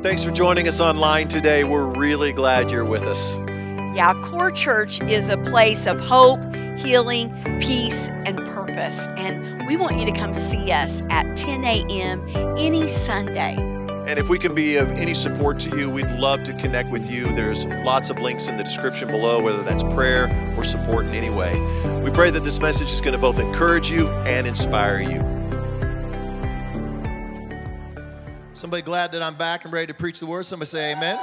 Thanks for joining us online today. We're really glad you're with us. Yeah, Core Church is a place of hope, healing, peace, and purpose. And we want you to come see us at 10 a.m. any Sunday. And if we can be of any support to you, we'd love to connect with you. There's lots of links in the description below, whether that's prayer or support in any way. We pray that this message is going to both encourage you and inspire you. Somebody glad that I'm back and ready to preach the word? Somebody say amen.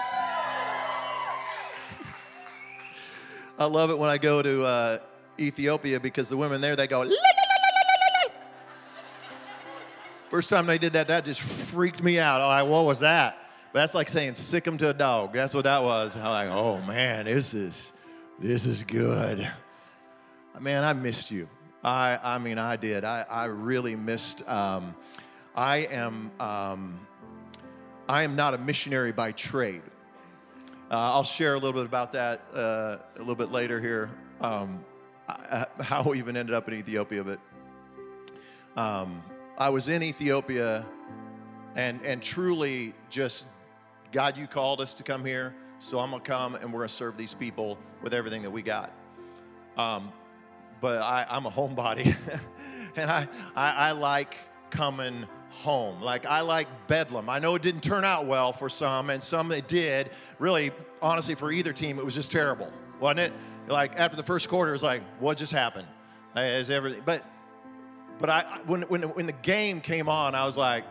I love it when I go to uh, Ethiopia because the women there, they go. First time they did that, that just freaked me out. I'm like, what was that? But that's like saying sick 'em to a dog. That's what that was. I'm like, oh man, this is, this is good. Man, I missed you. I, I mean, I did. I, I really missed. Um, I am, um, I am not a missionary by trade. Uh, I'll share a little bit about that uh, a little bit later here, um, I, how we even ended up in Ethiopia. But um, I was in Ethiopia, and and truly just God, you called us to come here, so I'm gonna come and we're gonna serve these people with everything that we got. Um, but I, I'm a homebody, and I, I I like coming home. Like I like Bedlam. I know it didn't turn out well for some, and some it did. Really, honestly, for either team, it was just terrible, wasn't it? Like after the first quarter, it was like, what just happened? Is everything? But but I when when when the game came on, I was like,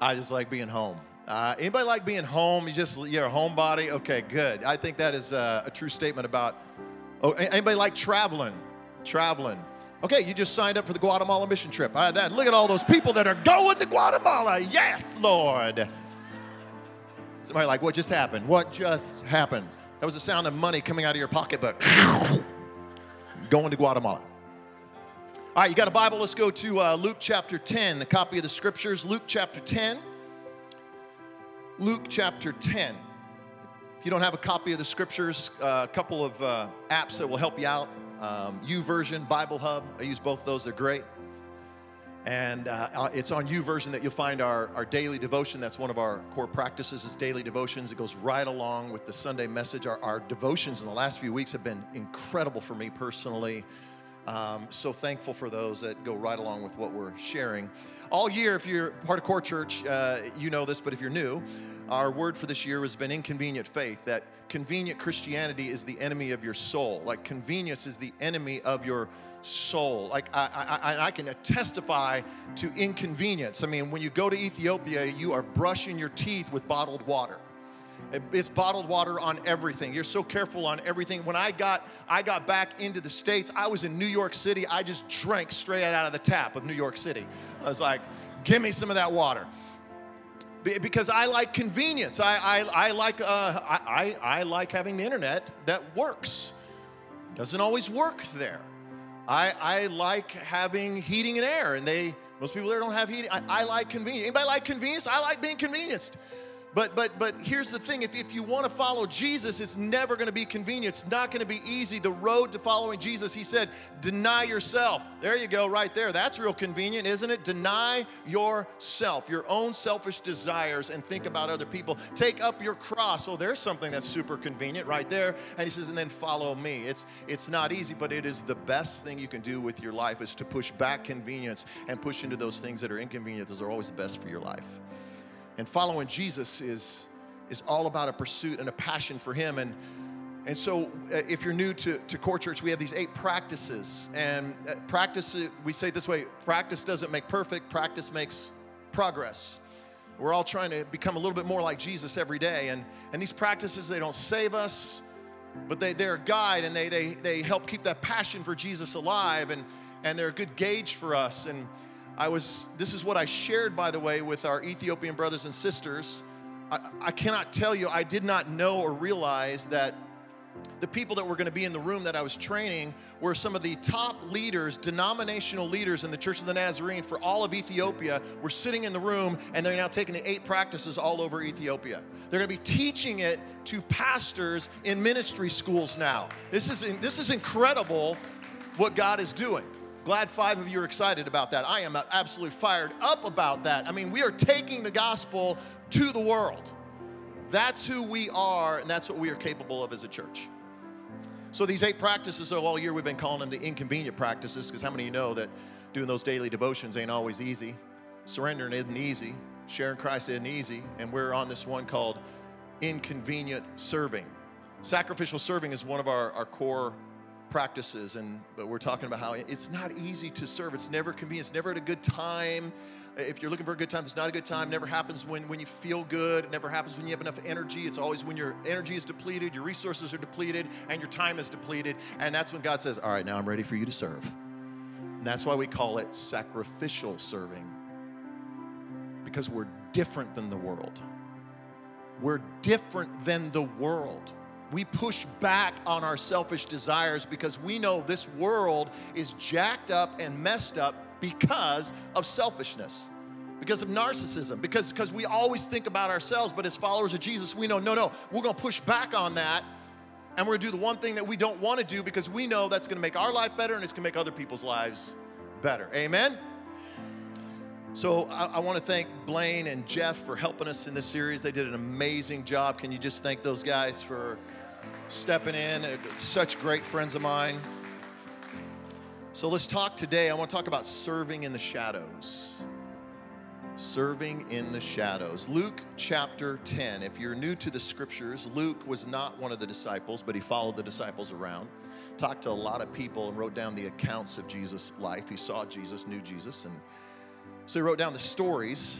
I just like being home. Uh, anybody like being home? You just you're a homebody. Okay, good. I think that is uh, a true statement about. Oh, anybody like traveling? Traveling. Okay, you just signed up for the Guatemala mission trip. I, that, look at all those people that are going to Guatemala. Yes, Lord. Somebody like, what just happened? What just happened? That was the sound of money coming out of your pocketbook. going to Guatemala. All right, you got a Bible? Let's go to uh, Luke chapter 10, a copy of the scriptures. Luke chapter 10. Luke chapter 10. If you don't have a copy of the scriptures, uh, a couple of uh, apps that will help you out. Um, YouVersion, Bible Hub. I use both those, they're great. And uh, uh, it's on YouVersion that you'll find our, our daily devotion. That's one of our core practices is daily devotions. It goes right along with the Sunday message. Our, our devotions in the last few weeks have been incredible for me personally. Um, so thankful for those that go right along with what we're sharing. All year, if you're part of Core Church, uh, you know this, but if you're new, our word for this year has been inconvenient faith, that convenient Christianity is the enemy of your soul. Like convenience is the enemy of your soul. Like I, I, I can testify to inconvenience. I mean, when you go to Ethiopia, you are brushing your teeth with bottled water. It's bottled water on everything. You're so careful on everything. When I got I got back into the states, I was in New York City. I just drank straight out of the tap of New York City. I was like, "Give me some of that water." Be- Because I like convenience. I I, I like uh, I I like having the internet that works. Doesn't always work there. I I like having heating and air, and they most people there don't have heating. I, I like convenience. Anybody like convenience? I like being convenienced. But but but here's the thing: if if you want to follow Jesus, it's never going to be convenient. It's not going to be easy. The road to following Jesus, he said, deny yourself. There you go, right there. That's real convenient, isn't it? Deny yourself, your own selfish desires, and think about other people. Take up your cross. Oh, there's something that's super convenient right there. And he says, and then follow me. It's it's not easy, but it is the best thing you can do with your life is to push back convenience and push into those things that are inconvenient. Those are always the best for your life. And following Jesus is, is all about a pursuit and a passion for Him. And, and so, uh, if you're new to, to Core Church, we have these eight practices. And uh, practice, we say this way practice doesn't make perfect, practice makes progress. We're all trying to become a little bit more like Jesus every day. And, and these practices, they don't save us, but they, they're a guide and they, they, they help keep that passion for Jesus alive. And, and they're a good gauge for us. And I was, this is what I shared, by the way, with our Ethiopian brothers and sisters. I, I cannot tell you, I did not know or realize that the people that were going to be in the room that I was training were some of the top leaders, denominational leaders in the Church of the Nazarene for all of Ethiopia, were sitting in the room and they're now taking the eight practices all over Ethiopia. They're going to be teaching it to pastors in ministry schools now. This is, this is incredible what God is doing. Glad five of you are excited about that. I am absolutely fired up about that. I mean, we are taking the gospel to the world. That's who we are, and that's what we are capable of as a church. So, these eight practices, so all year we've been calling them the inconvenient practices, because how many of you know that doing those daily devotions ain't always easy? Surrendering isn't easy, sharing Christ isn't easy, and we're on this one called inconvenient serving. Sacrificial serving is one of our, our core practices, and but we're talking about how it's not easy to serve. It's never convenient. It's never at a good time. If you're looking for a good time, it's not a good time. Never happens when, when you feel good. It never happens when you have enough energy. It's always when your energy is depleted, your resources are depleted, and your time is depleted. And that's when God says, All right, now I'm ready for you to serve. And that's why we call it sacrificial serving, because we're different than the world. We're different than the world. We push back on our selfish desires because we know this world is jacked up and messed up because of selfishness, because of narcissism, because, because we always think about ourselves, but as followers of Jesus, we know, no, no, we're gonna push back on that and we're gonna do the one thing that we don't wanna do because we know that's gonna make our life better and it's gonna make other people's lives better. Amen? So I, I want to thank Blaine and Jeff for helping us in this series. They did an amazing job. Can you just thank those guys for stepping in? Such great friends of mine. So let's talk today. I want to talk about serving in the shadows. Serving in the shadows. Luke chapter 10. If you're new to the scriptures, Luke was not one of the disciples, but he followed the disciples around, talked to a lot of people, and wrote down the accounts of Jesus' life. He saw Jesus, knew Jesus, and so he wrote down the stories.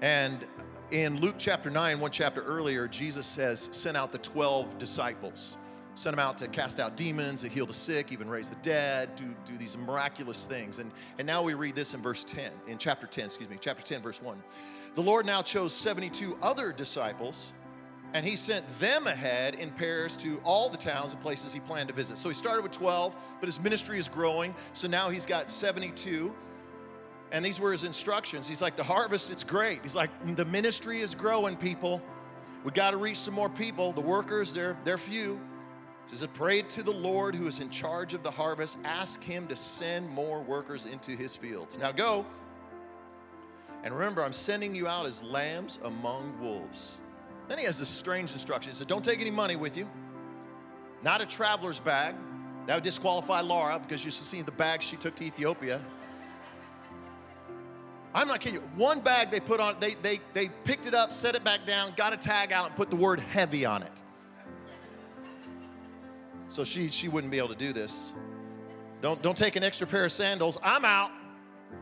And in Luke chapter 9, one chapter earlier, Jesus says, sent out the 12 disciples sent them out to cast out demons, to heal the sick, even raise the dead, do, do these miraculous things. And, and now we read this in verse 10, in chapter 10, excuse me, chapter 10, verse 1. The Lord now chose 72 other disciples, and he sent them ahead in pairs to all the towns and places he planned to visit. So he started with 12, but his ministry is growing. So now he's got 72. And these were his instructions. He's like, the harvest, it's great. He's like, the ministry is growing, people. We got to reach some more people. The workers, they're, they're few. He says, Pray to the Lord who is in charge of the harvest. Ask him to send more workers into his fields. Now go. And remember, I'm sending you out as lambs among wolves. Then he has this strange instruction. He said, Don't take any money with you, not a traveler's bag. That would disqualify Laura because you should see the bag she took to Ethiopia. I'm not kidding you. One bag they put on, they, they, they picked it up, set it back down, got a tag out, and put the word heavy on it. So she, she wouldn't be able to do this. Don't, don't take an extra pair of sandals. I'm out.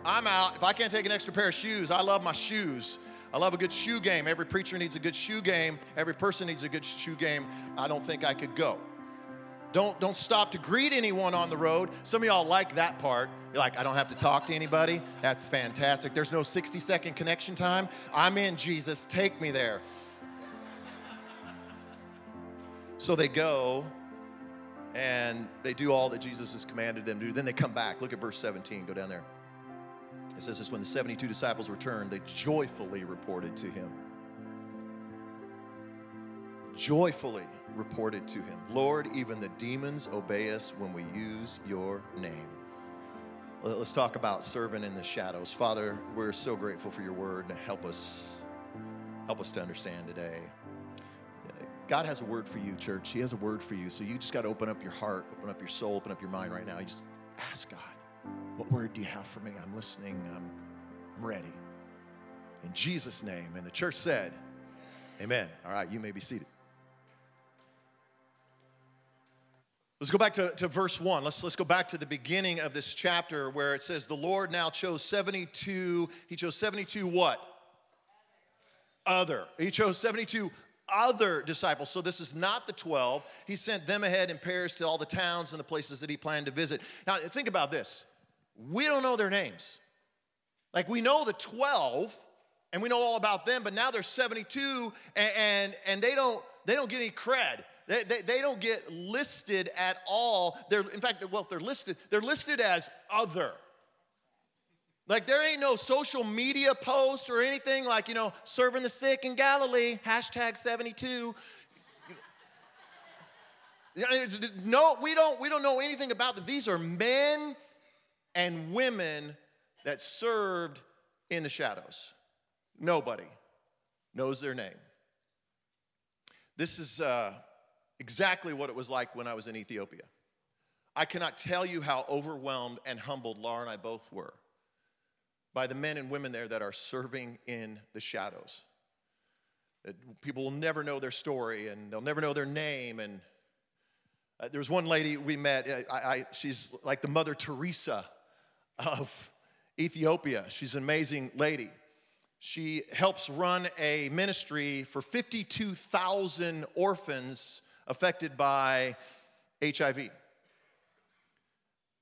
I'm out. If I can't take an extra pair of shoes, I love my shoes. I love a good shoe game. Every preacher needs a good shoe game. Every person needs a good shoe game. I don't think I could go. Don't, don't stop to greet anyone on the road. Some of y'all like that part. You're like, I don't have to talk to anybody. That's fantastic. There's no 60 second connection time. I'm in, Jesus. Take me there. So they go and they do all that Jesus has commanded them to do. Then they come back. Look at verse 17. Go down there. It says this when the 72 disciples returned, they joyfully reported to him. Joyfully reported to him, Lord, even the demons obey us when we use your name. Let's talk about serving in the shadows. Father, we're so grateful for your word. To help us, help us to understand today. God has a word for you, church. He has a word for you. So you just got to open up your heart, open up your soul, open up your mind right now. You just ask God, what word do you have for me? I'm listening. I'm, I'm ready. In Jesus' name. And the church said, Amen. All right, you may be seated. Let's go back to, to verse 1. Let's, let's go back to the beginning of this chapter where it says, The Lord now chose 72. He chose 72 what? Other. He chose 72 other disciples. So this is not the 12. He sent them ahead in pairs to all the towns and the places that he planned to visit. Now, think about this. We don't know their names. Like, we know the 12 and we know all about them, but now there's 72 and, and, and they, don't, they don't get any cred. They, they, they, don't get listed at all. They're, in fact, well, they're listed, they're listed as other. Like there ain't no social media post or anything like, you know, serving the sick in Galilee, hashtag 72. No, we don't, we don't know anything about them. These are men and women that served in the shadows. Nobody knows their name. This is uh, exactly what it was like when I was in Ethiopia. I cannot tell you how overwhelmed and humbled Laura and I both were by the men and women there that are serving in the shadows. People will never know their story and they'll never know their name. And uh, there was one lady we met, I, I, she's like the Mother Teresa of Ethiopia. She's an amazing lady. She helps run a ministry for 52,000 orphans affected by HIV.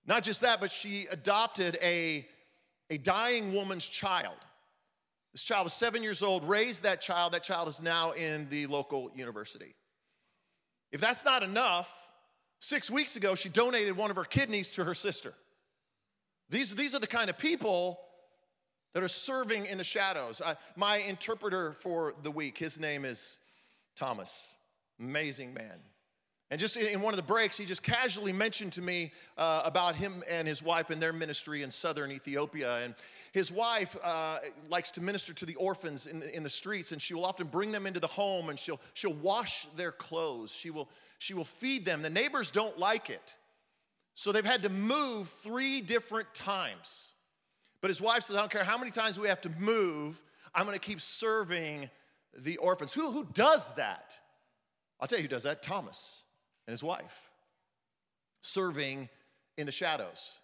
Not just that, but she adopted a, a dying woman's child. This child was seven years old, raised that child. That child is now in the local university. If that's not enough, six weeks ago, she donated one of her kidneys to her sister. These, these are the kind of people that are serving in the shadows. Uh, my interpreter for the week, his name is Thomas. Amazing man. And just in one of the breaks, he just casually mentioned to me uh, about him and his wife and their ministry in southern Ethiopia. And his wife uh, likes to minister to the orphans in the, in the streets, and she will often bring them into the home and she'll, she'll wash their clothes. She will, she will feed them. The neighbors don't like it. So they've had to move three different times. But his wife says, I don't care how many times we have to move, I'm gonna keep serving the orphans. Who, who does that? I'll tell you who does that Thomas and his wife, serving in the shadows.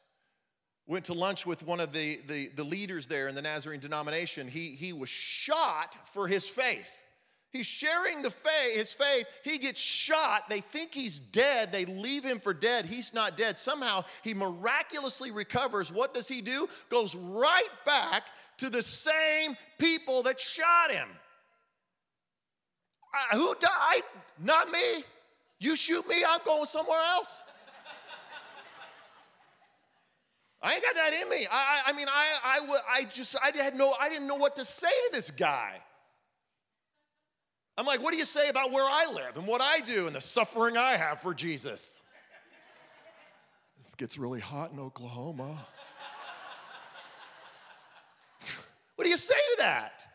Went to lunch with one of the, the, the leaders there in the Nazarene denomination. He, he was shot for his faith. He's sharing the faith, his faith. He gets shot. They think he's dead. They leave him for dead. He's not dead. Somehow he miraculously recovers. What does he do? Goes right back to the same people that shot him. Uh, who died? Not me. You shoot me, I'm going somewhere else. I ain't got that in me. I, I, I mean, I, I, I just, I had no, I didn't know what to say to this guy. I'm like, what do you say about where I live and what I do and the suffering I have for Jesus? It gets really hot in Oklahoma. what do you say to that?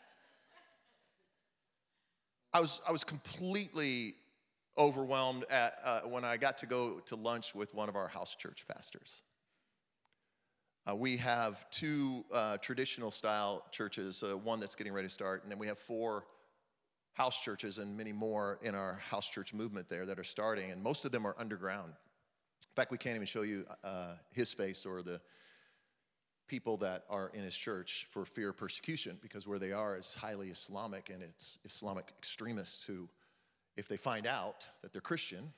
I was, I was completely overwhelmed at, uh, when I got to go to lunch with one of our house church pastors. Uh, we have two uh, traditional style churches, uh, one that's getting ready to start, and then we have four house churches and many more in our house church movement there that are starting, and most of them are underground. In fact, we can't even show you uh, his face or the people that are in his church for fear of persecution because where they are is highly Islamic and it's Islamic extremists who if they find out that they're Christian,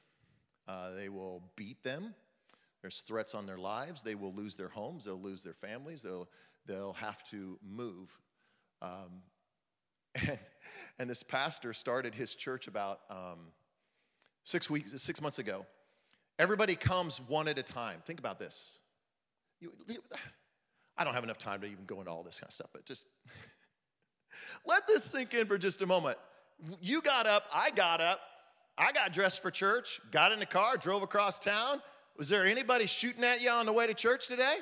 uh, they will beat them. There's threats on their lives. They will lose their homes. They'll lose their families. They'll, they'll have to move. Um, and, and this pastor started his church about um, six weeks, six months ago. Everybody comes one at a time. Think about this. You, I don't have enough time to even go into all this kind of stuff, but just let this sink in for just a moment you got up, I got up, I got dressed for church, got in the car, drove across town. Was there anybody shooting at you on the way to church today?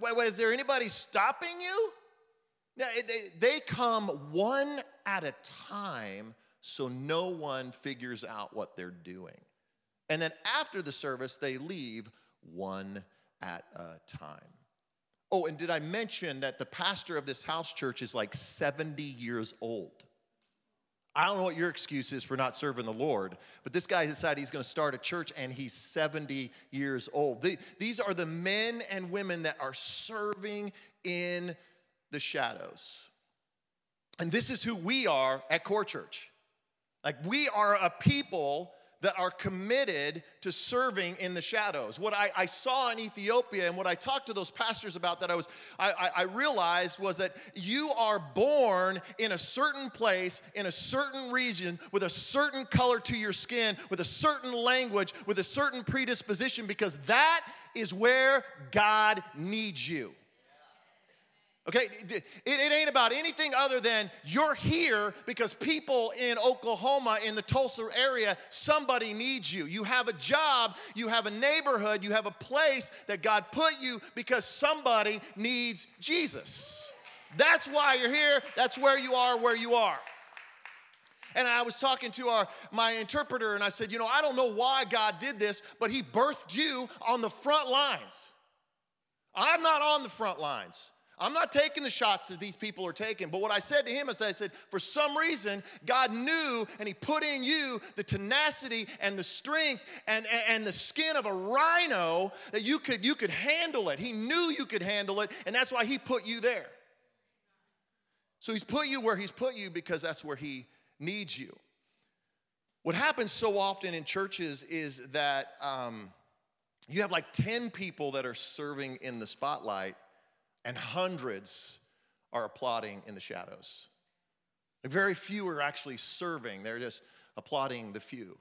Was there anybody stopping you? They come one at a time so no one figures out what they're doing. And then after the service, they leave one at a time. Oh, and did I mention that the pastor of this house church is like 70 years old? I don't know what your excuse is for not serving the Lord, but this guy decided he's going to start a church and he's 70 years old. these are the men and women that are serving in the shadows. And this is who we are at Core Church. Like, we are a people that are committed to serving in the shadows. What I, I, saw in Ethiopia and what I talked to those pastors about that I was I, I realized was that you are born in a certain place, in a certain region, with a certain color to your skin, with a certain language, with a certain predisposition, because that is where God needs you. Okay, it, it, ain't about anything other than you're here because people in Oklahoma, in the Tulsa area, somebody needs you. You have a job, you have a neighborhood, you have a place that God put you because somebody needs Jesus. That's why you're here, that's where you are, where you are. And I was talking to our my interpreter and I said, "You know, I don't know why God did this, but he birthed you on the front lines. I'm not on the front lines. I'm not taking the shots that these people are taking. But what I said to him is I said, for some reason, God knew and he put in you the tenacity and the strength and, and, and, the skin of a rhino that you could, you could handle it. He knew you could handle it, and that's why he put you there. So he's put you where he's put you because that's where he needs you. What happens so often in churches is that um, you have like 10 people that are serving in the spotlight and hundreds are applauding in the shadows. Very few are actually serving, they're just applauding the few.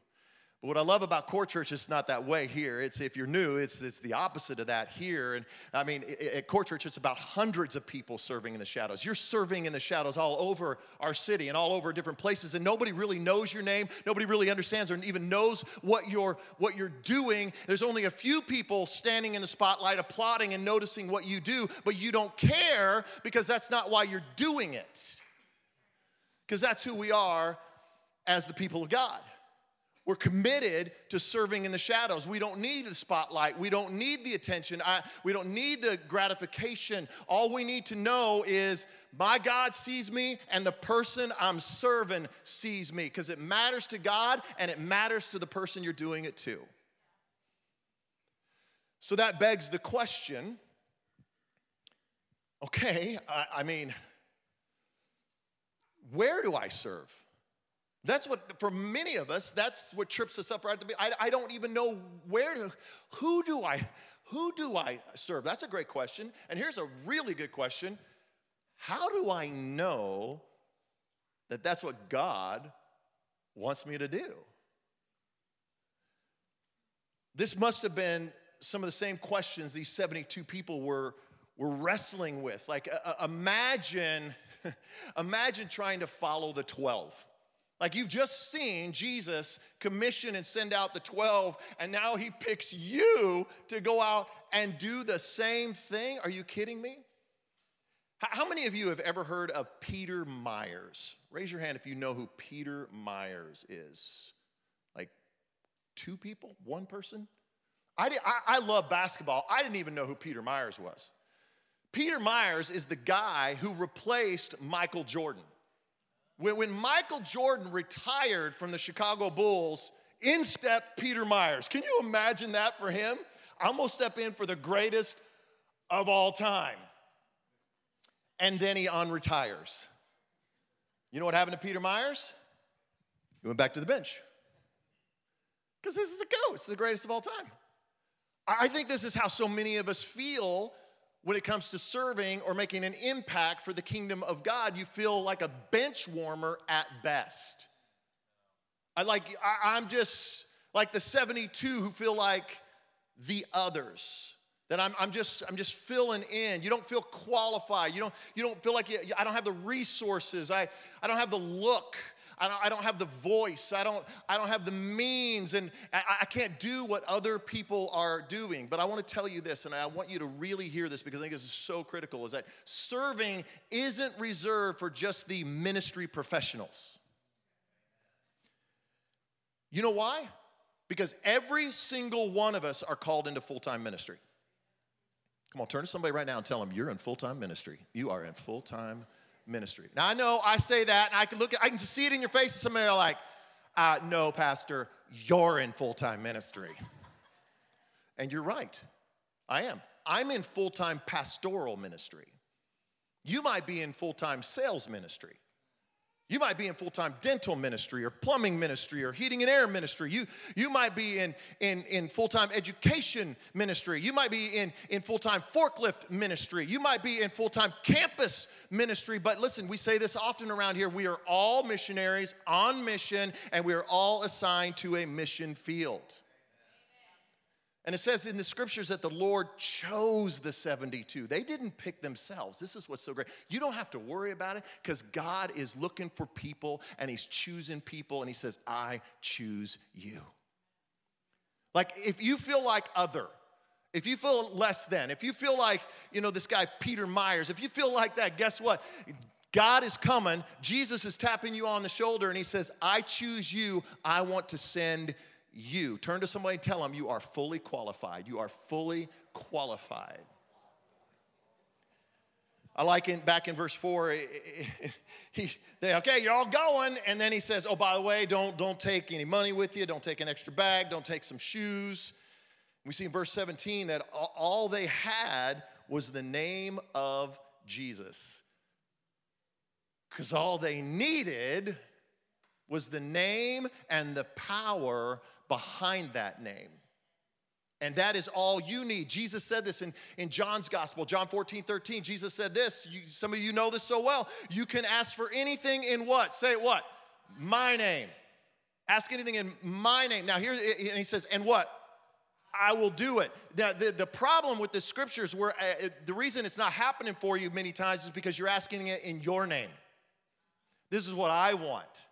But what I love about core church is not that way here. It's if you're new, it's, it's the opposite of that here. And I mean, at core church, it's about hundreds of people serving in the shadows. You're serving in the shadows all over our city and all over different places, and nobody really knows your name. Nobody really understands or even knows what you're what you're doing. There's only a few people standing in the spotlight, applauding and noticing what you do, but you don't care because that's not why you're doing it. Because that's who we are as the people of God. We're committed to serving in the shadows. We don't need the spotlight. We don't need the attention. I, we don't need the gratification. All we need to know is my God sees me and the person I'm serving sees me because it matters to God and it matters to the person you're doing it to. So that begs the question okay, I, I mean, where do I serve? That's what, for many of us, that's what trips us up right at the beginning. I, don't even know where to, who do I, who do I serve? That's a great question. And here's a really good question. How do I know that that's what God wants me to do? This must have been some of the same questions these 72 people were, were wrestling with. Like, uh, uh imagine, imagine trying to follow the 12. Like you've just seen Jesus commission and send out the 12, and now he picks you to go out and do the same thing. Are you kidding me? How many of you have ever heard of Peter Myers? Raise your hand if you know who Peter Myers is. Like two people, one person? I, did, I, I love basketball. I didn't even know who Peter Myers was. Peter Myers is the guy who replaced Michael Jordan. When, Michael Jordan retired from the Chicago Bulls, in stepped Peter Myers. Can you imagine that for him? I'm gonna step in for the greatest of all time. And then he unretires. You know what happened to Peter Myers? He went back to the bench. Because this is a ghost, the greatest of all time. I think this is how so many of us feel when it comes to serving or making an impact for the kingdom of God, you feel like a bench warmer at best. I like I, I'm just like the 72 who feel like the others. That I'm, I'm just I'm just filling in. You don't feel qualified. You don't you don't feel like you, I don't have the resources. I I don't have the look. I don't, I don't have the voice. I don't, I don't have the means, and I, I can't do what other people are doing. But I want to tell you this, and I want you to really hear this because I think this is so critical is that serving isn't reserved for just the ministry professionals. You know why? Because every single one of us are called into full time ministry. Come on, turn to somebody right now and tell them you're in full time ministry. You are in full time ministry. Now I know I say that, and I can look at, I can just see it in your face, and somebody are like, uh, "No, Pastor, you're in full time ministry," and you're right. I am. I'm in full time pastoral ministry. You might be in full time sales ministry. You might be in full time dental ministry or plumbing ministry or heating and air ministry. You, you might be in, in, in full time education ministry. You might be in, in full time forklift ministry. You might be in full time campus ministry. But listen, we say this often around here we are all missionaries on mission and we are all assigned to a mission field. And it says in the scriptures that the Lord chose the 72. They didn't pick themselves. This is what's so great. You don't have to worry about it because God is looking for people and He's choosing people and He says, I choose you. Like if you feel like other, if you feel less than, if you feel like, you know, this guy Peter Myers, if you feel like that, guess what? God is coming. Jesus is tapping you on the shoulder and He says, I choose you. I want to send you. Turn to somebody and tell them you are fully qualified. You are fully qualified. I like in back in verse four, he, they okay, you're all going, and then he says, "Oh, by the way, don't don't take any money with you. Don't take an extra bag. Don't take some shoes." We see in verse 17 that all they had was the name of Jesus, because all they needed was the name and the power behind that name. And that is all you need. Jesus said this in, in John's gospel, John 14, 13. Jesus said this. You, some of you know this so well. You can ask for anything in what? Say what? My name. Ask anything in my name. Now, here, and he says, and what? I will do it. Now, the, the problem with the scriptures, where uh, the reason it's not happening for you many times is because you're asking it in your name. This is what I want.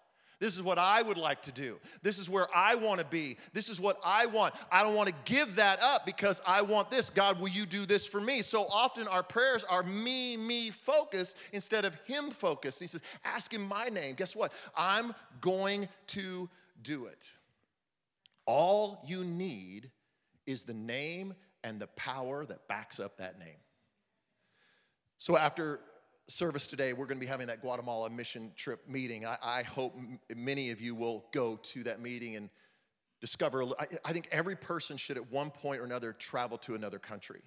This is what I would like to do. This is where I want to be. This is what I want. I don't want to give that up because I want this. God, will you do this for me? So often our prayers are me, me focused instead of Him focused. He says, Ask Him my name. Guess what? I'm going to do it. All you need is the name and the power that backs up that name. So after service today, we're going to be having that Guatemala mission trip meeting. I, I hope m- many of you will go to that meeting and discover. I, I, think every person should, at one point or another, travel to another country.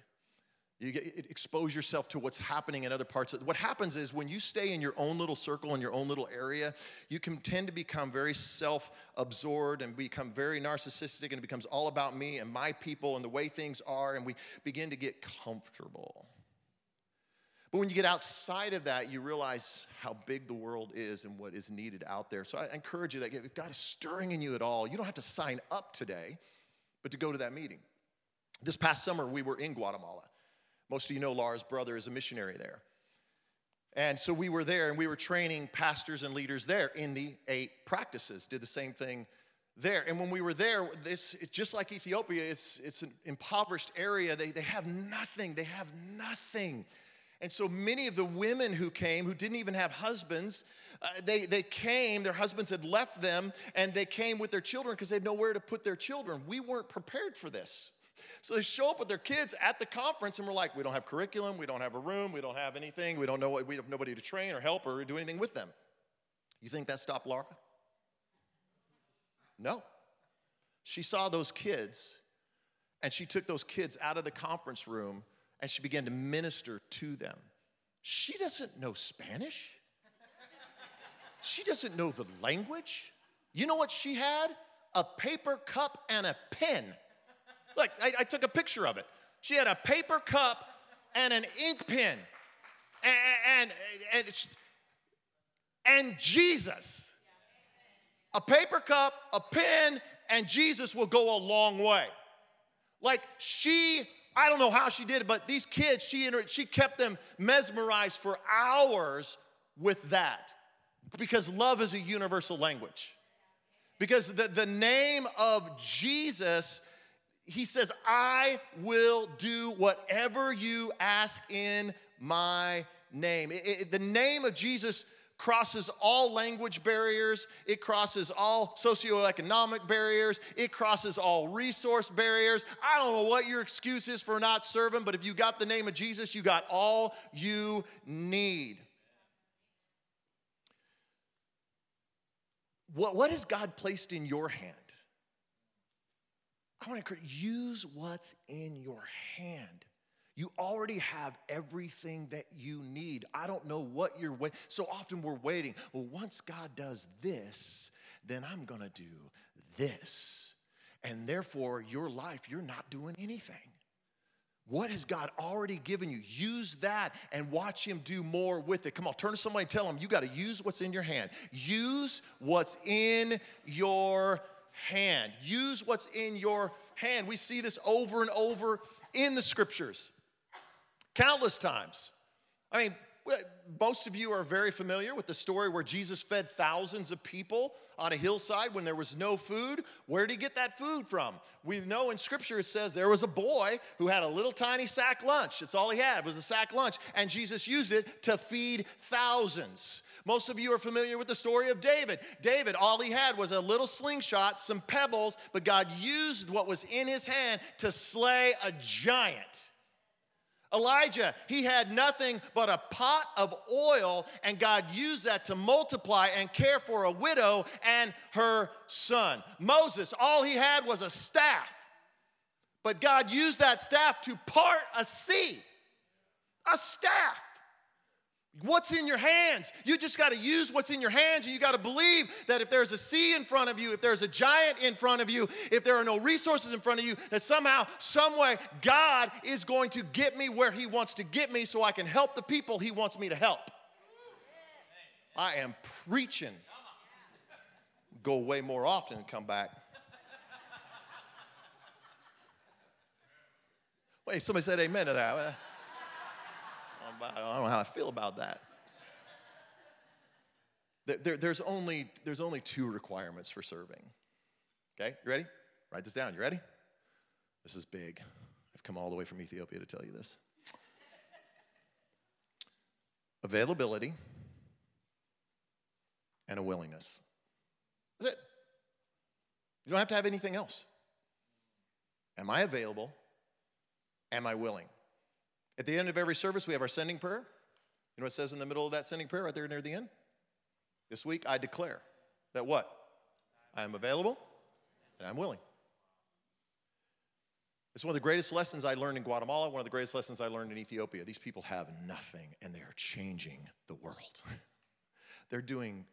You get, expose yourself to what's happening in other parts. Of, what happens is when you stay in your own little circle, in your own little area, you can tend to become very self absorbed and become very narcissistic, and it becomes all about me and my people and the way things are, and we begin to get comfortable. But when you get outside of that, you realize how big the world is and what is needed out there. So I encourage you that if God is stirring in you at all, you don't have to sign up today, but to go to that meeting. This past summer, we were in Guatemala. Most of you know Laura's brother is a missionary there. And so we were there and we were training pastors and leaders there in the eight practices, did the same thing there. And when we were there, this just like Ethiopia, it's, it's an impoverished area. They, they have nothing. They have nothing. And so many of the women who came, who didn't even have husbands, uh, they, they came, their husbands had left them, and they came with their children because they had nowhere to put their children. We weren't prepared for this. So they show up with their kids at the conference, and we're like, we don't have curriculum, we don't have a room, we don't have anything, we don't know what, we have nobody to train or help or do anything with them. You think that stopped Laura? No. She saw those kids, and she took those kids out of the conference room and she began to minister to them. She doesn't know Spanish. She doesn't know the language. You know what she had? A paper cup and a pen. Look, I, I took a picture of it. She had a paper cup and an ink pen. And, and, and, and Jesus. A paper cup, a pen, and Jesus will go a long way. Like she I don't know how she did it, but these kids, she, she kept them mesmerized for hours with that because love is a universal language. Because the, the name of Jesus, he says, I will do whatever you ask in my name. It, it, the name of Jesus crosses all language barriers, it crosses all socioeconomic barriers, it crosses all resource barriers. I don't know what your excuse is for not serving, but if you got the name of Jesus, you got all you need. What, what has God placed in your hand? I want to use what's in your hand. You already have everything that you need. I don't know what you're waiting. So often we're waiting. Well, once God does this, then I'm going to do this. And therefore, your life, you're not doing anything. What has God already given you? Use that and watch Him do more with it. Come on, turn to somebody and tell them you got to use what's in your hand. Use what's in your hand. Use what's in your hand. We see this over and over in the scriptures, countless times. I mean, most of you are very familiar with the story where Jesus fed thousands of people on a hillside when there was no food. Where did he get that food from? We know in scripture it says there was a boy who had a little tiny sack lunch. That's all he had was a sack lunch, and Jesus used it to feed thousands. Most of you are familiar with the story of David. David, all he had was a little slingshot, some pebbles, but God used what was in his hand to slay a giant. Elijah, he had nothing but a pot of oil, and God used that to multiply and care for a widow and her son. Moses, all he had was a staff, but God used that staff to part a sea. A staff. What's in your hands? You just got to use what's in your hands, and you got to believe that if there's a sea in front of you, if there's a giant in front of you, if there are no resources in front of you, that somehow, some way, God is going to get me where He wants to get me so I can help the people He wants me to help. I am preaching. Go way more often and come back. Wait, somebody said amen to that. I don't know how I feel about that. There, there's, only, there's only two requirements for serving. Okay, you ready? Write this down. You ready? This is big. I've come all the way from Ethiopia to tell you this. Availability and a willingness. That's it. You don't have to have anything else. Am I available? Am I willing? At the end of every service, we have our sending prayer. You know what it says in the middle of that sending prayer, right there near the end? This week, I declare that what? I am available and I'm willing. It's one of the greatest lessons I learned in Guatemala, one of the greatest lessons I learned in Ethiopia. These people have nothing and they are changing the world. They're doing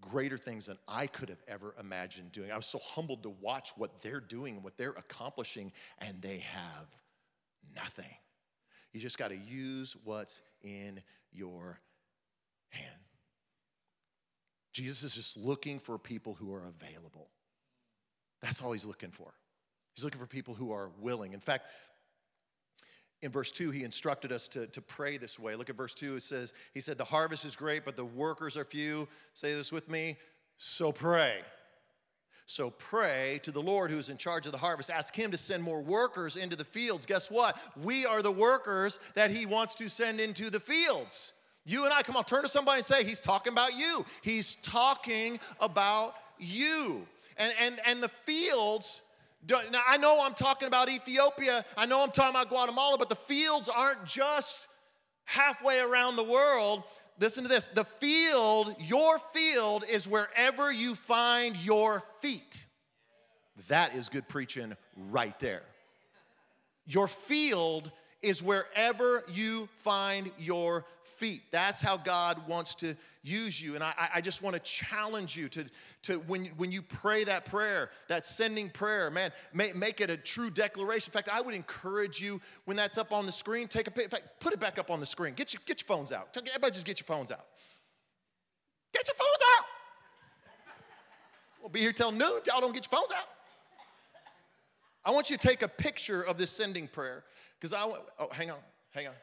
greater things than I could have ever imagined doing. I was so humbled to watch what they're doing what they're accomplishing, and they have nothing. You just got to use what's in your hand. Jesus is just looking for people who are available. That's all he's looking for. He's looking for people who are willing. In fact, in verse 2, he instructed us to, to pray this way. Look at verse 2. It says, He said, The harvest is great, but the workers are few. Say this with me. So pray. So pray to the Lord who's in charge of the harvest. Ask Him to send more workers into the fields. Guess what? We are the workers that He wants to send into the fields. You and I, come on, turn to somebody and say, He's talking about you. He's talking about you. And, and, and the fields, now I know I'm talking about Ethiopia, I know I'm talking about Guatemala, but the fields aren't just halfway around the world listen to this the field, your field is wherever you find your feet. That is good preaching right there. Your field is wherever you find your feet. That's how God wants to use you. And I, I just want to challenge you to, to when, when you pray that prayer, that sending prayer, man, make, make it a true declaration. In fact, I would encourage you when that's up on the screen, take a in fact, put it back up on the screen. Get your, get your phones out. Everybody just get your phones out. Get your phones out. We'll be here till noon if y'all don't get your phones out. I want you to take a picture of this sending prayer because I want, oh, hang on, hang on.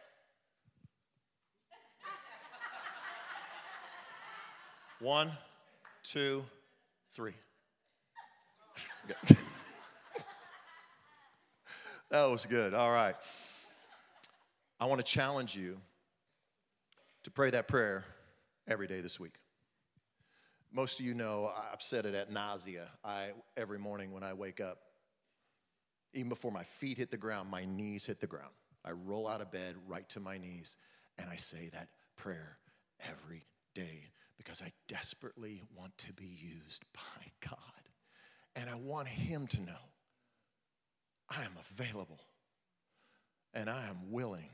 One, two, three. that was good. All right. I want to challenge you to pray that prayer every day this week. Most of you know I've said it at nausea. I every morning when I wake up, even before my feet hit the ground, my knees hit the ground. I roll out of bed right to my knees and I say that prayer every day because I desperately want to be used by God. And I want Him to know I am available and I am willing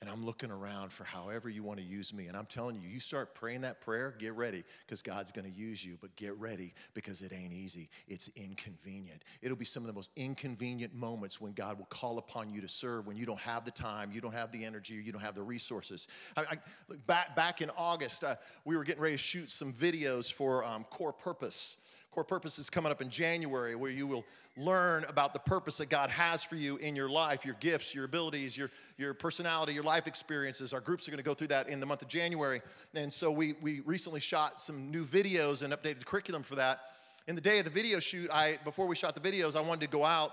and I'm looking around for however you want to use me. And I'm telling you, you start praying that prayer, get ready because God's going to use you. But get ready because it ain't easy, it's inconvenient. It'll be some of the most inconvenient moments when God will call upon you to serve when you don't have the time, you don't have the energy, you don't have the resources. I, I, back, back in August, uh, we were getting ready to shoot some videos for um, Core Purpose Core Purpose is coming up in January, where you will learn about the purpose that God has for you in your life, your gifts, your abilities, your, your personality, your life experiences. Our groups are going to go through that in the month of January. And so we, we recently shot some new videos and updated curriculum for that. In the day of the video shoot, I before we shot the videos, I wanted to go out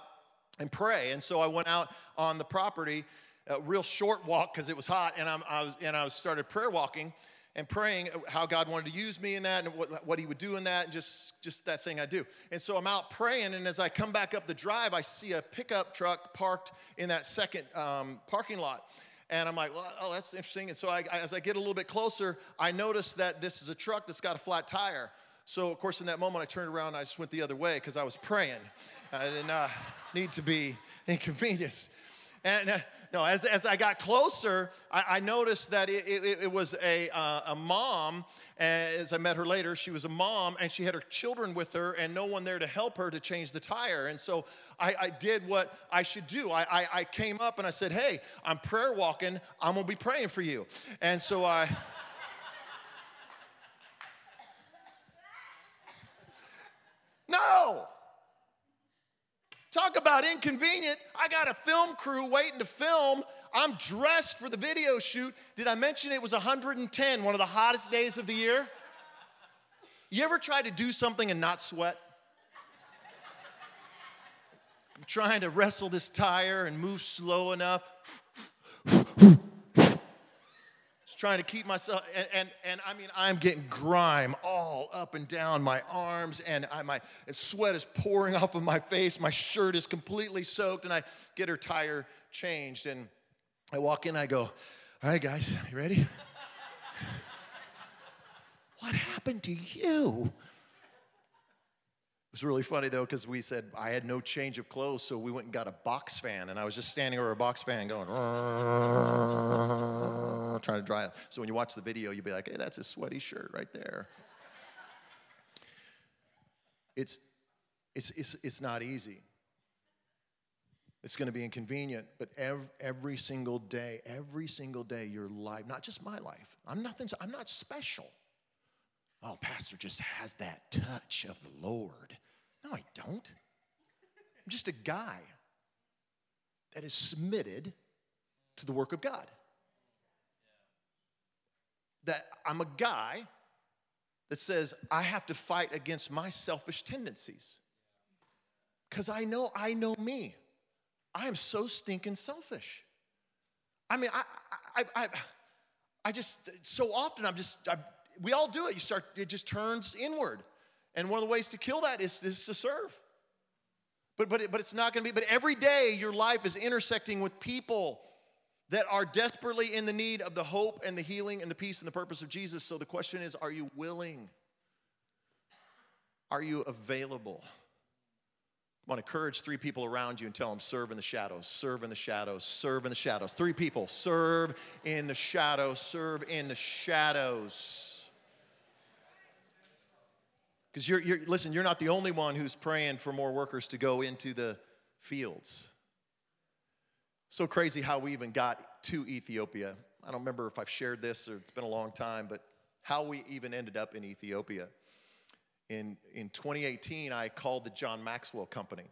and pray. And so I went out on the property, a real short walk because it was hot, and I'm, I was and I was started prayer walking and praying how God wanted to use me in that and what, what he would do in that and just, just that thing I do. And so I'm out praying, and as I come back up the drive, I see a pickup truck parked in that second um, parking lot. And I'm like, well, oh, that's interesting. And so I, as I get a little bit closer, I notice that this is a truck that's got a flat tire. So, of course, in that moment, I turned around and I just went the other way because I was praying. I did not need to be inconvenienced. And uh, no, as, as I got closer, I, I noticed that it, it, it was a, uh, a mom. As I met her later, she was a mom and she had her children with her and no one there to help her to change the tire. And so I, I did what I should do. I, I, I came up and I said, Hey, I'm prayer walking. I'm going to be praying for you. And so I. no! Talk about inconvenient. I got a film crew waiting to film. I'm dressed for the video shoot. Did I mention it was 110, one of the hottest days of the year? You ever try to do something and not sweat? I'm trying to wrestle this tire and move slow enough trying to keep myself and, and, and i mean i'm getting grime all up and down my arms and I, my sweat is pouring off of my face my shirt is completely soaked and i get her tire changed and i walk in i go all right guys you ready? What happened to you was really funny though because we said I had no change of clothes, so we went and got a box fan, and I was just standing over a box fan going, trying to dry it. So when you watch the video, you'll be like, "Hey, that's a sweaty shirt right there." It's, it's, it's, it's not easy. It's going to be inconvenient, but every, every single day, every single day, your life, not just my life, I'm nothing, I'm not special. Oh, Pastor just has that touch of the Lord. No, I don't. I'm just a guy that is submitted to the work of God. That I'm a guy that says I have to fight against my selfish tendencies. Because I know, I know me. I am so stinking selfish. I mean, I, I, I, I just, so often I'm just, I, we all do it. You start, it just turns inward. And one of the ways to kill that is, is to serve. But, but, it, but it's not going to be, but every day your life is intersecting with people that are desperately in the need of the hope and the healing and the peace and the purpose of Jesus. So the question is are you willing? Are you available? I want to encourage three people around you and tell them, serve in the shadows, serve in the shadows, serve in the shadows. Three people, serve in the shadows, serve in the shadows. Because you're, you're, listen, you're not the only one who's praying for more workers to go into the fields. So crazy how we even got to Ethiopia. I don't remember if I've shared this or it's been a long time, but how we even ended up in Ethiopia. In, in 2018, I called the John Maxwell Company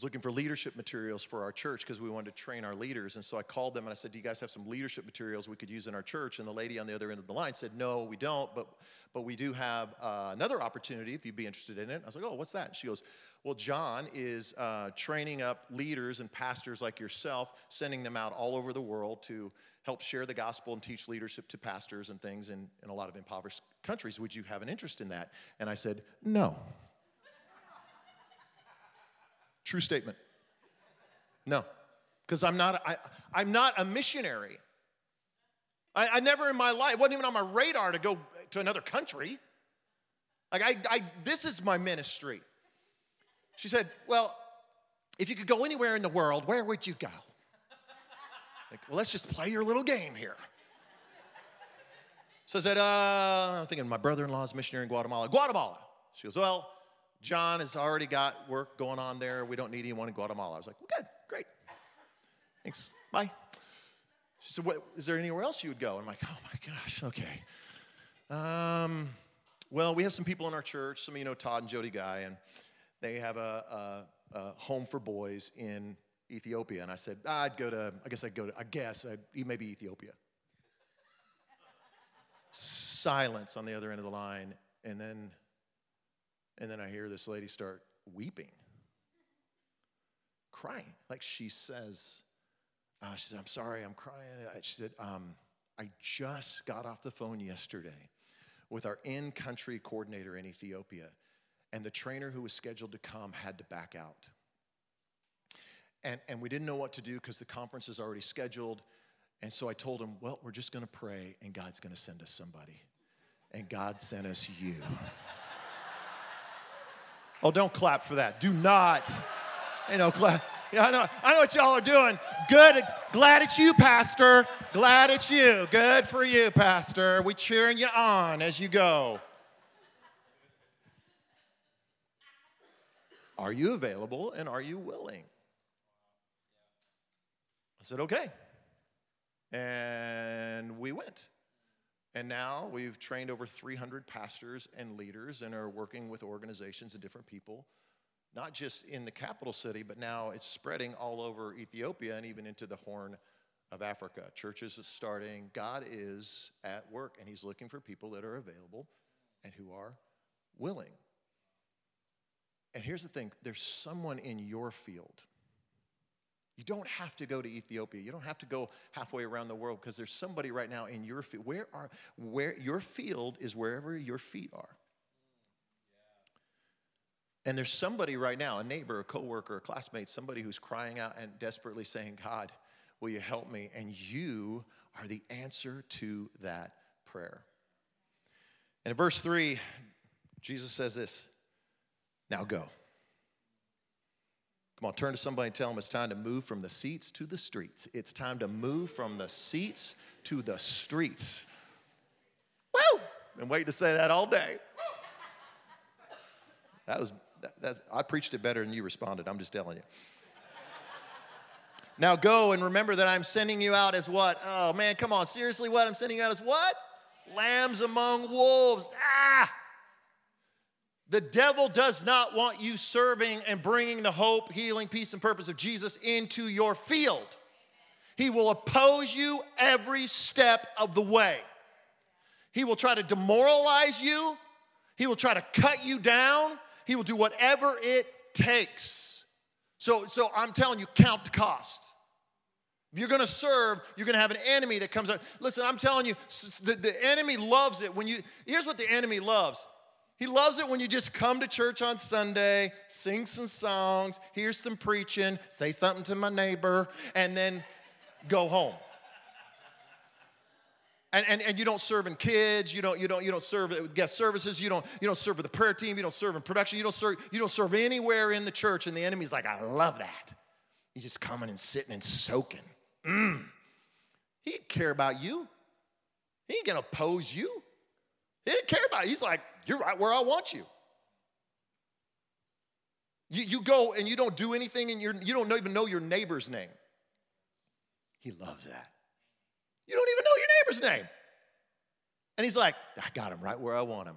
was looking for leadership materials for our church because we wanted to train our leaders. And so I called them and I said, Do you guys have some leadership materials we could use in our church? And the lady on the other end of the line said, No, we don't, but, but we do have uh, another opportunity if you'd be interested in it. I was like, Oh, what's that? And she goes, Well, John is uh, training up leaders and pastors like yourself, sending them out all over the world to help share the gospel and teach leadership to pastors and things in, in a lot of impoverished countries. Would you have an interest in that? And I said, No. True statement. No, because I'm not, I, I'm not a missionary. I, I never in my life, wasn't even on my radar to go to another country. Like, I, I, this is my ministry. She said, Well, if you could go anywhere in the world, where would you go? Like, well, let's just play your little game here. So I said, uh, I'm thinking my brother in law's missionary in Guatemala. Guatemala. She goes, Well, John has already got work going on there. We don't need anyone in Guatemala. I was like, well, good, great. Thanks. Bye. She said, what, is there anywhere else you would go? I'm like, oh my gosh, okay. Um, Well, we have some people in our church. Some of you know Todd and Jody Guy, and they have a, a, a home for boys in Ethiopia. And I said, I'd go to, I guess I'd go to, I guess, I'd, maybe Ethiopia. Silence on the other end of the line. And then, and then I hear this lady start weeping, crying. Like she says, uh, she said, I'm sorry, I'm crying. She said, um, I just got off the phone yesterday with our in country coordinator in Ethiopia, and the trainer who was scheduled to come had to back out. And, and we didn't know what to do because the conference is already scheduled. And so I told him, Well, we're just going to pray, and God's going to send us somebody. And God sent us you. Oh, don't clap for that. Do not. You know, clap. Yeah, I know, I know what y'all are doing. Good. Glad it's you, Pastor. Glad it's you. Good for you, Pastor. We cheering you on as you go. Are you available and are you willing? I said, okay. And we went. And now we've trained over 300 pastors and leaders and are working with organizations and different people not just in the capital city, but now it's spreading all over Ethiopia and even into the Horn of Africa. Churches are starting. God is at work, and He's looking for people that are available and who are willing. And here's the thing there's someone in your field. You don't have to go to Ethiopia. You don't have to go halfway around the world because there's somebody right now in your field. Where are where your field is wherever your feet are. And there's somebody right now, a neighbor, a coworker, a classmate, somebody who's crying out and desperately saying, God, will you help me? And you are the answer to that prayer. And in verse 3, Jesus says this Now go. Come on, turn to somebody and tell them it's time to move from the seats to the streets. It's time to move from the seats to the streets. Woo! Been waiting to say that all day. That was that, I preached it better than you responded. I'm just telling you. now go and remember that I'm sending you out as what? Oh man, come on. Seriously, what? I'm sending you out as what? Lambs among wolves. Ah! The devil does not want you serving and bringing the hope, healing, peace, and purpose of Jesus into your field. He will oppose you every step of the way. He will try to demoralize you. He will try to cut you down. He will do whatever it takes. So, so I'm telling you, count the cost. If you're gonna serve, you're gonna have an enemy that comes up. Listen, I'm telling you, the, the enemy loves it when you, here's what the enemy loves. He loves it when you just come to church on Sunday, sing some songs, hear some preaching, say something to my neighbor, and then go home. And, and, and you don't serve in kids you don't you don't you don't serve with guest services you don't you don't serve with the prayer team you don't serve in production you don't serve you don't serve anywhere in the church and the enemy's like i love that. He's just coming and sitting and soaking. Mm. he didn't care about you. He ain't gonna oppose you. He didn't care about you. He's like you're right where i want you you, you go and you don't do anything and you're, you don't even know your neighbor's name he loves that you don't even know your neighbor's name. And he's like, I got him right where I want him.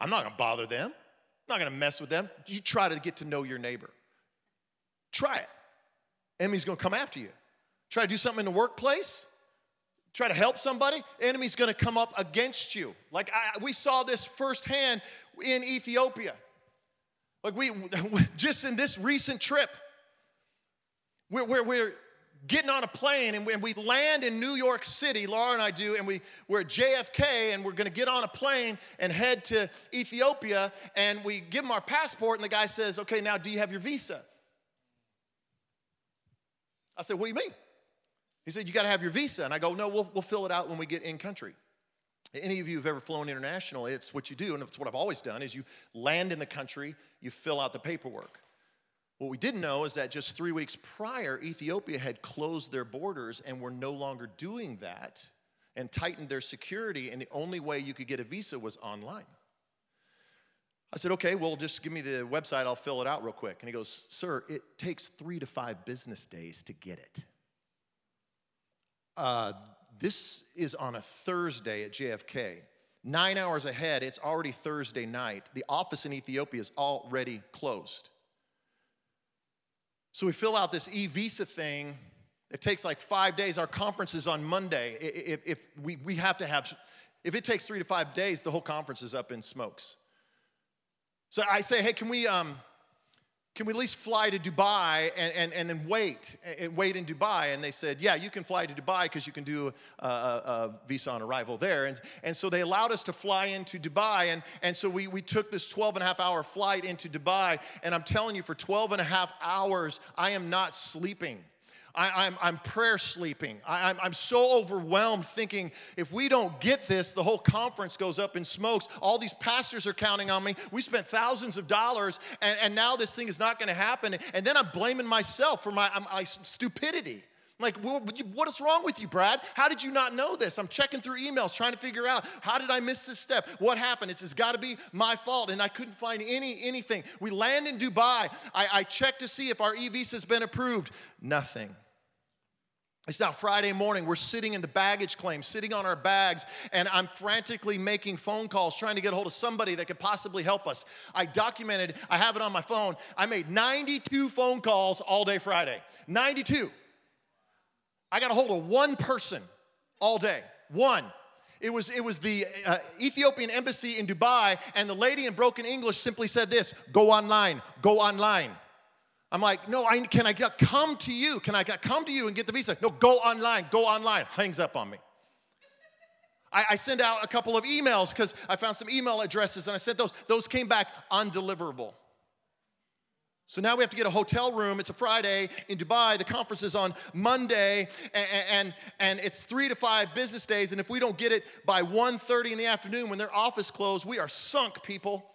I'm not gonna bother them. I'm not gonna mess with them. You try to get to know your neighbor. Try it. Enemy's gonna come after you. Try to do something in the workplace. Try to help somebody. Enemy's gonna come up against you. Like I, we saw this firsthand in Ethiopia. Like we just in this recent trip, we're, we're, we're getting on a plane and we, and we, land in New York City, Laura and I do, and we, we're at JFK and we're gonna get on a plane and head to Ethiopia. And we give him our passport, and the guy says, Okay, now do you have your visa? I said, What do you mean? He said, You gotta have your visa. And I go, No, we'll, we'll fill it out when we get in country. Any of you who've ever flown international, it's what you do, and it's what I've always done, is you land in the country, you fill out the paperwork. What we didn't know is that just three weeks prior, Ethiopia had closed their borders and were no longer doing that and tightened their security, and the only way you could get a visa was online. I said, okay, well, just give me the website, I'll fill it out real quick. And he goes, sir, it takes three to five business days to get it. Uh, this is on a Thursday at JFK. Nine hours ahead, it's already Thursday night. The office in Ethiopia is already closed. So we fill out this e visa thing. It takes like five days. Our conference is on Monday. If, if we, we have to have, if it takes three to five days, the whole conference is up in smokes. So I say, hey, can we, um, can we at least fly to Dubai and, and, and then wait and wait in Dubai? And they said, yeah, you can fly to Dubai because you can do a, a, visa on arrival there. And, and so they allowed us to fly into Dubai. And, and so we, we took this 12 and a half hour flight into Dubai. And I'm telling you, for 12 and a half hours, I am not sleeping. I, am I'm, I'm prayer sleeping. I, I'm, I'm so overwhelmed thinking if we don't get this, the whole conference goes up in smokes. All these pastors are counting on me. We spent thousands of dollars, and, and now this thing is not going to happen. And then I'm blaming myself for my, my stupidity. Like, what is wrong with you, Brad? How did you not know this? I'm checking through emails trying to figure out how did I miss this step? What happened? It's, it's got to be my fault, and I couldn't find any anything. We land in Dubai. I, I to see if our e visa has been approved. Nothing. It's now Friday morning. We're sitting in the baggage claim, sitting on our bags, and I'm frantically making phone calls, trying to get a hold of somebody that could possibly help us. I documented, I have it on my phone. I made 92 phone calls all day Friday. 92. I got a hold of one person all day. One. It was, it was the uh, Ethiopian embassy in Dubai, and the lady in broken English simply said this go online, go online. I'm like, no, I, can I come to you? Can I come to you and get the visa? No, go online, go online. Hangs up on me. I, I send out a couple of emails because I found some email addresses and I sent those. Those came back undeliverable. So now we have to get a hotel room. It's a Friday in Dubai. The conference is on Monday, and, and, and it's three to five business days. And if we don't get it by 1.30 in the afternoon when their office closed, we are sunk, people.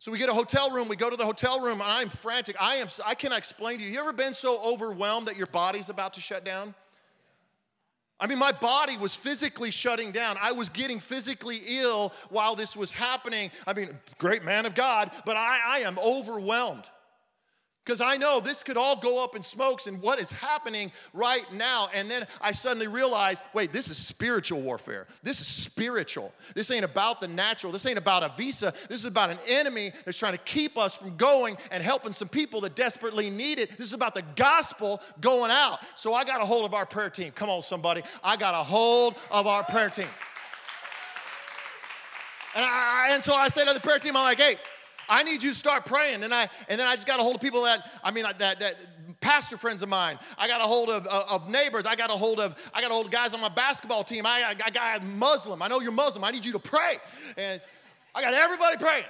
So we get a hotel room, we go to the hotel room, and I'm frantic. I am I cannot explain to you. You ever been so overwhelmed that your body's about to shut down? I mean, my body was physically shutting down. I was getting physically ill while this was happening. I mean, great man of God, but I, I am overwhelmed. Because I know this could all go up in smokes and what is happening right now. And then I suddenly realized wait, this is spiritual warfare. This is spiritual. This ain't about the natural. This ain't about a visa. This is about an enemy that's trying to keep us from going and helping some people that desperately need it. This is about the gospel going out. So I got a hold of our prayer team. Come on, somebody. I got a hold of our prayer team. And, I, and so I say to the prayer team, I'm like, hey, I need you to start praying. And I and then I just got a hold of people that I mean that that pastor friends of mine. I got a hold of, of, of neighbors. I got a hold of I got a hold of guys on my basketball team. I, got Muslim. I know you're Muslim. I need you to pray. And I got everybody praying.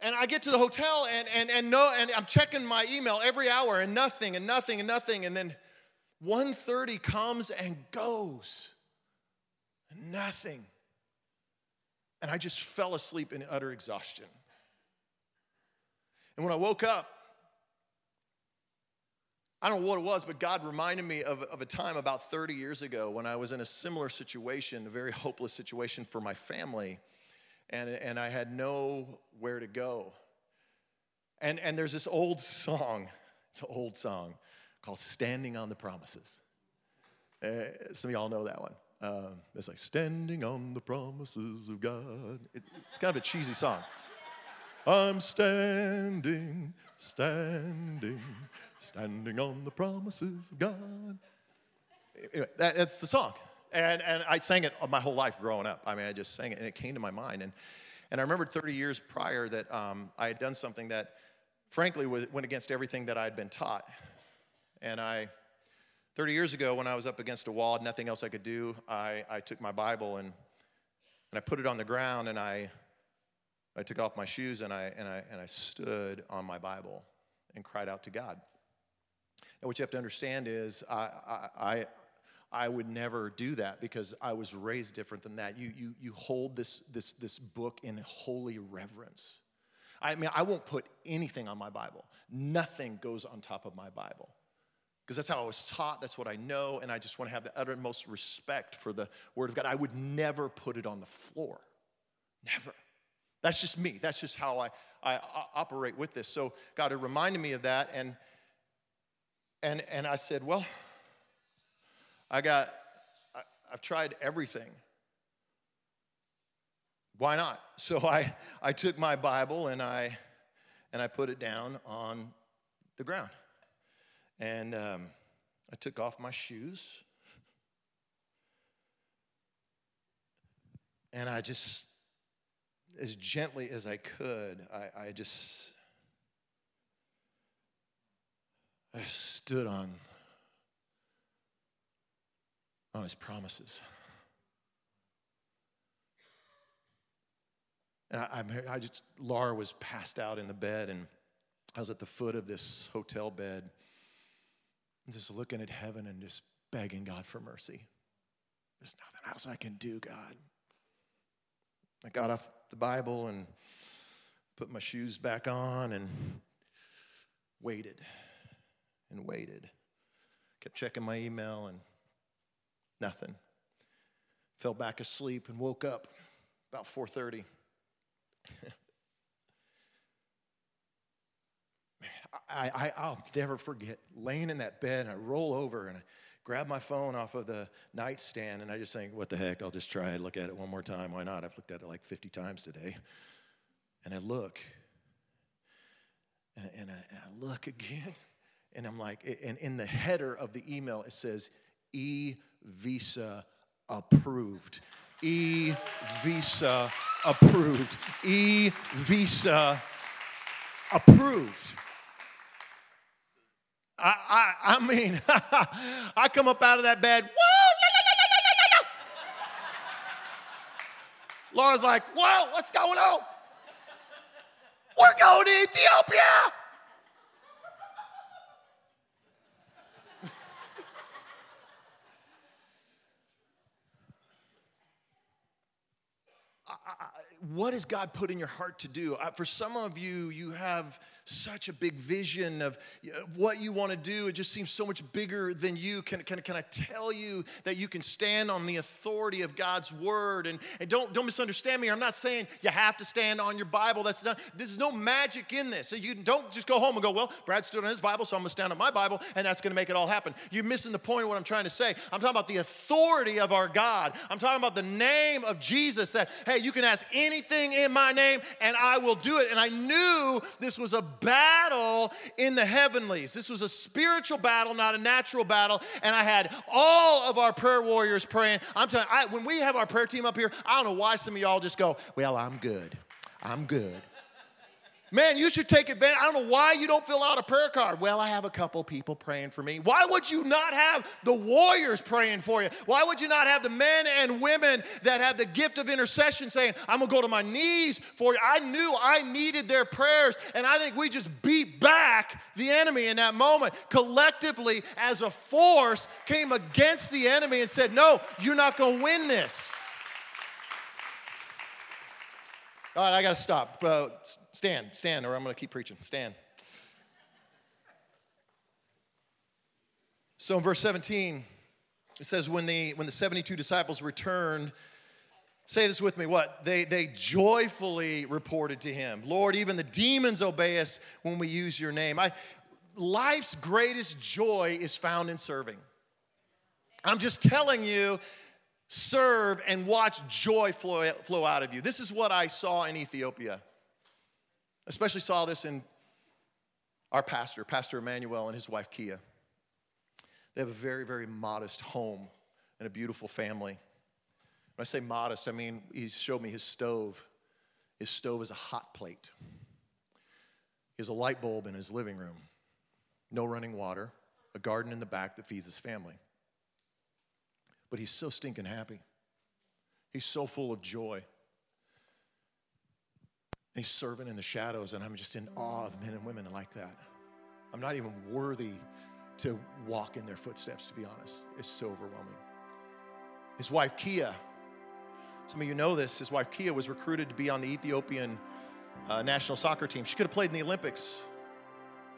And I get to the hotel and and and no and I'm checking my email every hour and nothing and nothing and nothing and then 1:30 comes and goes. Nothing. And I just fell asleep in utter exhaustion. And when I woke up, I don't know what it was, but God reminded me of, of a time about 30 years ago when I was in a similar situation, a very hopeless situation for my family, and, and I had nowhere to go. And, and there's this old song, it's an old song called Standing on the Promises. Uh, some of y'all know that one. Um, it's like standing on the promises of God. It, it's kind of a cheesy song. I'm standing, standing, standing on the promises of God. Anyway, that, that's the song. And, and I sang it my whole life growing up. I mean, I just sang it and it came to my mind. And, and I remembered 30 years prior that um, I had done something that, frankly, was, went against everything that I had been taught. And I 30 years ago, when I was up against a wall, and nothing else I could do, I, I took my Bible and, and I put it on the ground and I, I took off my shoes and I, and, I, and I stood on my Bible and cried out to God. Now, what you have to understand is I, I, I would never do that because I was raised different than that. You, you, you hold this, this, this book in holy reverence. I mean, I won't put anything on my Bible, nothing goes on top of my Bible because that's how I was taught, that's what I know, and I just want to have the uttermost respect for the Word of God. I would never put it on the floor. Never. That's just me. That's just how I, I, operate with this. So God had reminded me of that, and and and I said, well, I got I, I've tried everything. why not? So I, I took my Bible and I, and I put it down on the ground. And um, I took off my shoes. And I just, as gently as I could, I, I just, I stood on, on his promises. And I, I, just, Laura was passed out in the bed, and I was at the foot of this hotel bed, just looking at heaven and just begging God for mercy. There's nothing else I can do, God. I got off the Bible and put my shoes back on and waited and waited. Kept checking my email and nothing. Fell back asleep and woke up about 4:30. I, I, I'll never forget laying in that bed and I roll over and I grab my phone off of the nightstand and I just think, what the heck, I'll just try and look at it one more time. Why not? I've looked at it like 50 times today. And I look and, and, I, and I look again and I'm like, and in the header of the email, it says e visa approved. E visa approved. E visa approved. I, I, I mean, I come up out of that bed, whoa, la, la, la, Laura's like, whoa, what's going on? We're going to Ethiopia. what has God put in your heart to do? For some of you, you have such a big vision of what you want to do. It just seems so much bigger than you. Can, can, can I tell you that you can stand on the authority of God's word? And, and don't, don't misunderstand me. I'm not saying you have to stand on your Bible. That's not, there's no magic in this. So you don't just go home and go, well, Brad stood on his Bible, so I'm going to stand on my Bible, and that's going to make it all happen. You're missing the point of what I'm trying to say. I'm talking about the authority of our God. I'm talking about the name of Jesus that, hey, you can ask anything in my name, and I will do it. And I knew this was a battle in the heavenlies. This was a spiritual battle, not a natural battle. And I had all of our prayer warriors praying. I'm telling you, I, when we have our prayer team up here, I don't know why some of y'all just go, Well, I'm good. I'm good. Man, you should take advantage. I don't know why you don't fill out a prayer card. Well, I have a couple people praying for me. Why would you not have the warriors praying for you? Why would you not have the men and women that have the gift of intercession saying, I'm going to go to my knees for you? I knew I needed their prayers, and I think we just beat back the enemy in that moment. Collectively, as a force, came against the enemy and said, No, you're not going to win this. All right, I got to stop. Uh, Stand, stand, or I'm going to keep preaching. Stand. So in verse 17, it says, when the, when the 72 disciples returned, say this with me, what? They, they joyfully reported to him, Lord, even the demons obey us when we use your name. I, life's greatest joy is found in serving. I'm just telling you, serve and watch joy flow, flow out of you. This is what I saw in Ethiopia. Especially saw this in our pastor, Pastor Emmanuel, and his wife Kia. They have a very, very modest home and a beautiful family. When I say modest, I mean he showed me his stove. His stove is a hot plate. He has a light bulb in his living room, no running water, a garden in the back that feeds his family. But he's so stinking happy. He's so full of joy. He's serving in the shadows, and I'm just in awe of men and women like that. I'm not even worthy to walk in their footsteps, to be honest. It's so overwhelming. His wife, Kia, some of you know this, his wife, Kia, was recruited to be on the Ethiopian uh, national soccer team. She could have played in the Olympics.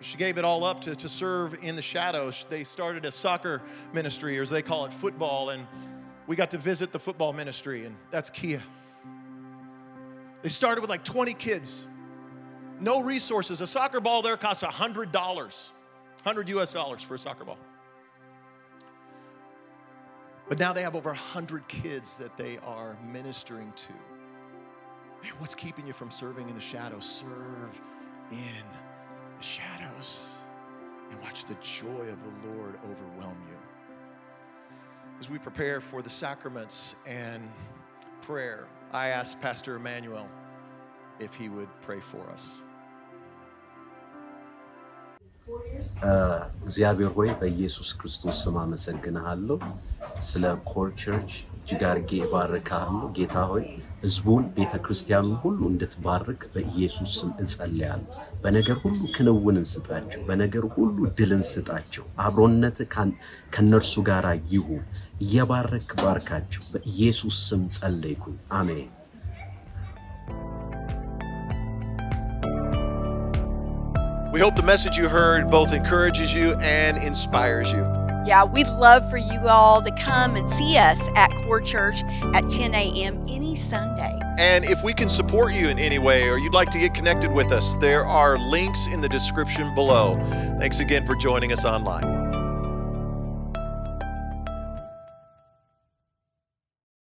She gave it all up to, to serve in the shadows. They started a soccer ministry, or as they call it, football, and we got to visit the football ministry, and that's Kia. They started with like 20 kids, no resources. A soccer ball there costs $100, 100 US dollars for a soccer ball. But now they have over 100 kids that they are ministering to. what's keeping you from serving in the shadows? Serve in the shadows and watch the joy of the Lord overwhelm you. As we prepare for the sacraments and prayer, I asked Pastor Emmanuel if he would pray for us. እግዚአብሔር ሆይ በኢየሱስ ክርስቶስ ስም አመሰግንሃለሁ። ስለ ኮር ቸርች እጅግ እባርክሃለሁ። ጌታ ሆይ ህዝቡን ቤተ ክርስቲያኑን ሁሉ እንድትባርክ በኢየሱስ ስም እጸልያለሁ። በነገር ሁሉ ክንውንን ስጣቸው፣ በነገር ሁሉ ድልን ስጣቸው። አብሮነት ከነርሱ ጋር ይሁን። እየባረክ ባርካቸው። በኢየሱስ ስም ጸለይኩኝ። አሜን። We hope the message you heard both encourages you and inspires you. Yeah, we'd love for you all to come and see us at Core Church at 10 a.m. any Sunday. And if we can support you in any way or you'd like to get connected with us, there are links in the description below. Thanks again for joining us online.